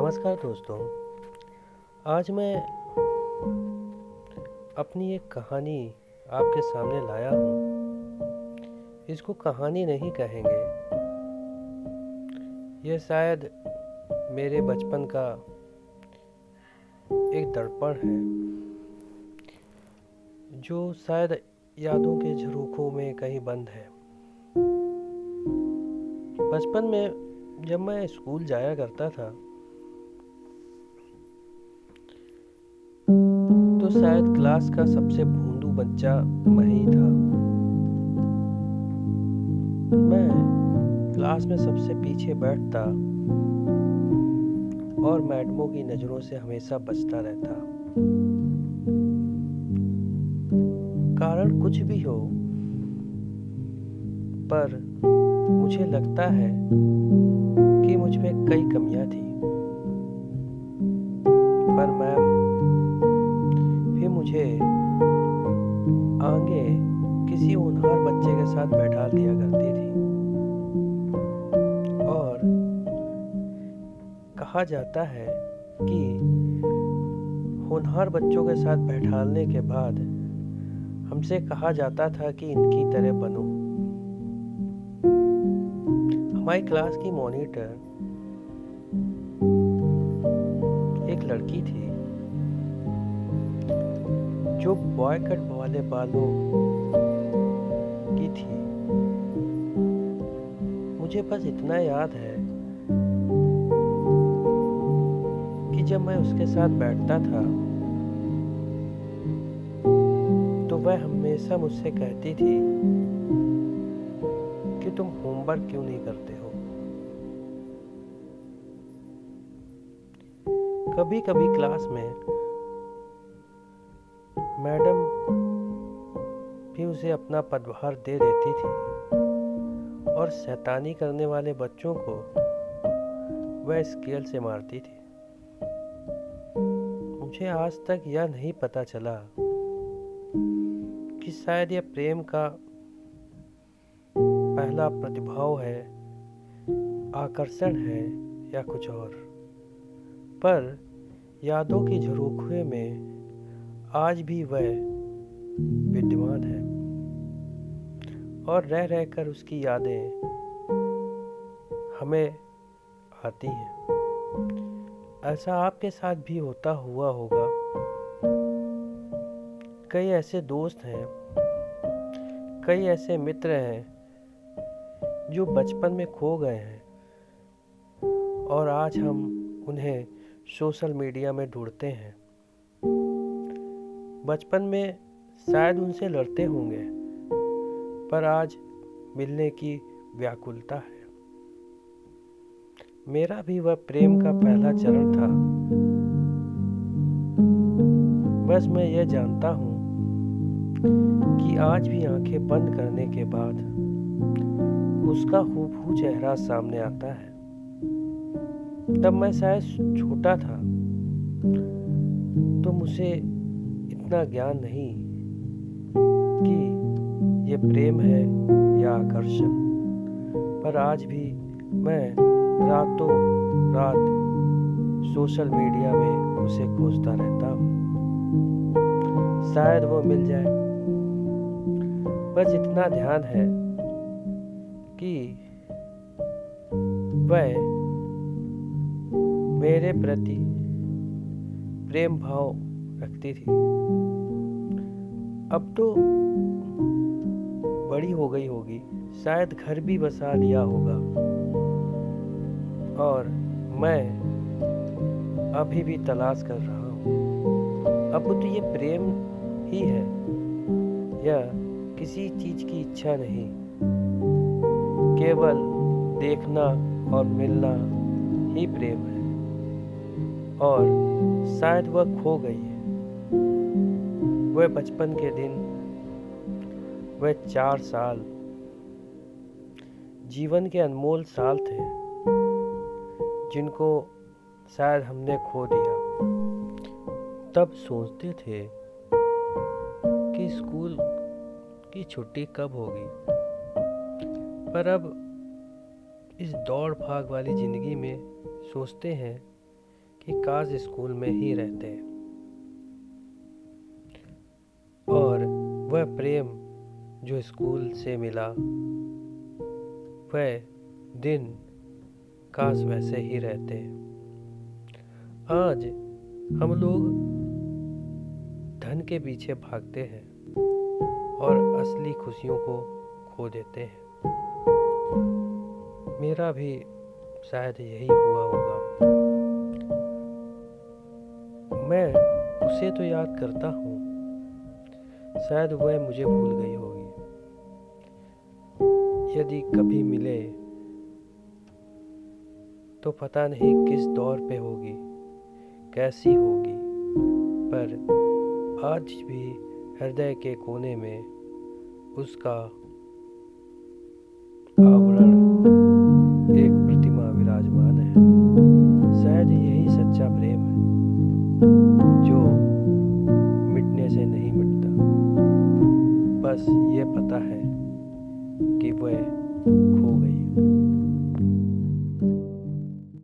नमस्कार दोस्तों। आज मैं अपनी एक कहानी आपके सामने लाया हूँ। इसको कहानी नहीं कहेंगे। यह शायद मेरे बचपन का एक दर्पण है, जो शायद यादों के झरोखों में कहीं बंद है। बचपन में जब मैं स्कूल जाया करता था शायद क्लास का सबसे भूंदू बच्चा मैं ही था। मैं क्लास में सबसे पीछे बैठता और मैडमों की नज़रों से हमेशा बचता रहता। कारण कुछ भी हो, पर मुझे लगता है कि मुझमें कई कमियाँ थी। पर फिर मुझे आगे किसी होनहार बच्चे के साथ बैठा दिया करती थी। और कहा जाता है कि होनहार बच्चों के साथ बैठालने के बाद हमसे कहा जाता था कि इनकी तरह बनो। हमारी क्लास की मॉनिटर एक लड़की थी। जो बॉय कट वाले बालों की थी। मुझे बस इतना याद है कि जब मैं उसके साथ बैठता था तो वह हमेशा मुझसे कहती थी कि तुम होमवर्क क्यों नहीं करते हो? कभी कभी क्लास में मैडम भी उसे अपना पदभार दे देती थी और शैतानी करने वाले बच्चों को वह स्केल से मारती थी। मुझे आज तक यह नहीं पता चला कि शायद यह प्रेम का पहला प्रतिभाव है, आकर्षण है या कुछ और। पर यादों की झरोखे में आज भी वह विद्यमान है। और रह रहकर उसकी यादें हमें आती हैं। ऐसा आपके साथ भी होता हुआ होगा। कई ऐसे दोस्त हैं, कई ऐसे मित्र हैं, जो बचपन में खो गए हैं, और आज हम उन्हें सोशल मीडिया में ढूंढते हैं। बचपन में शायद उनसे लड़ते होंगे, पर आज मिलने की व्याकुलता है। मेरा भी वह प्रेम का पहला चरण था। बस मैं यह जानता हूँ कि आज भी आँखें बंद करने के बाद उसका हूबहू चेहरा सामने आता है। तब मैं शायद छोटा था तो मुझे इतना ज्ञान नहीं कि ये प्रेम है या आकर्षण। पर आज भी मैं रातों रात सोशल मीडिया में उसे खोजता रहता हूँ। शायद वो मिल जाए। बस इतना ध्यान है कि वह मेरे प्रति प्रेम भाव रखती थी। अब तो बड़ी हो गई होगी। शायद घर भी बसा लिया होगा। और मैं अभी भी तलाश कर रहा हूँ। अब तो ये प्रेम ही है। या किसी चीज़ की इच्छा नहीं। केवल देखना और मिलना ही प्रेम है। और शायद वह खो गई है। वह बचपन के दिन, वह चार साल, जीवन के अनमोल साल थे, जिनको शायद हमने खो दिया। तब सोचते थे कि स्कूल की छुट्टी कब होगी। पर अब इस दौड़ भाग वाली ज़िंदगी में सोचते हैं कि काश स्कूल में ही रहते। और वह प्रेम जो स्कूल से मिला, वह दिन काश वैसे ही रहते। आज हम लोग धन के पीछे भागते हैं और असली खुशियों को खो देते हैं। मेरा भी शायद यही हुआ होगा। मैं उसे तो याद करता हूँ शायद वह मुझे भूल गई होगी। यदि कभी मिले तो पता नहीं किस दौर पे होगी, कैसी होगी। पर आज भी हृदय के कोने में उसका बस ये पता है कि वह खो गई।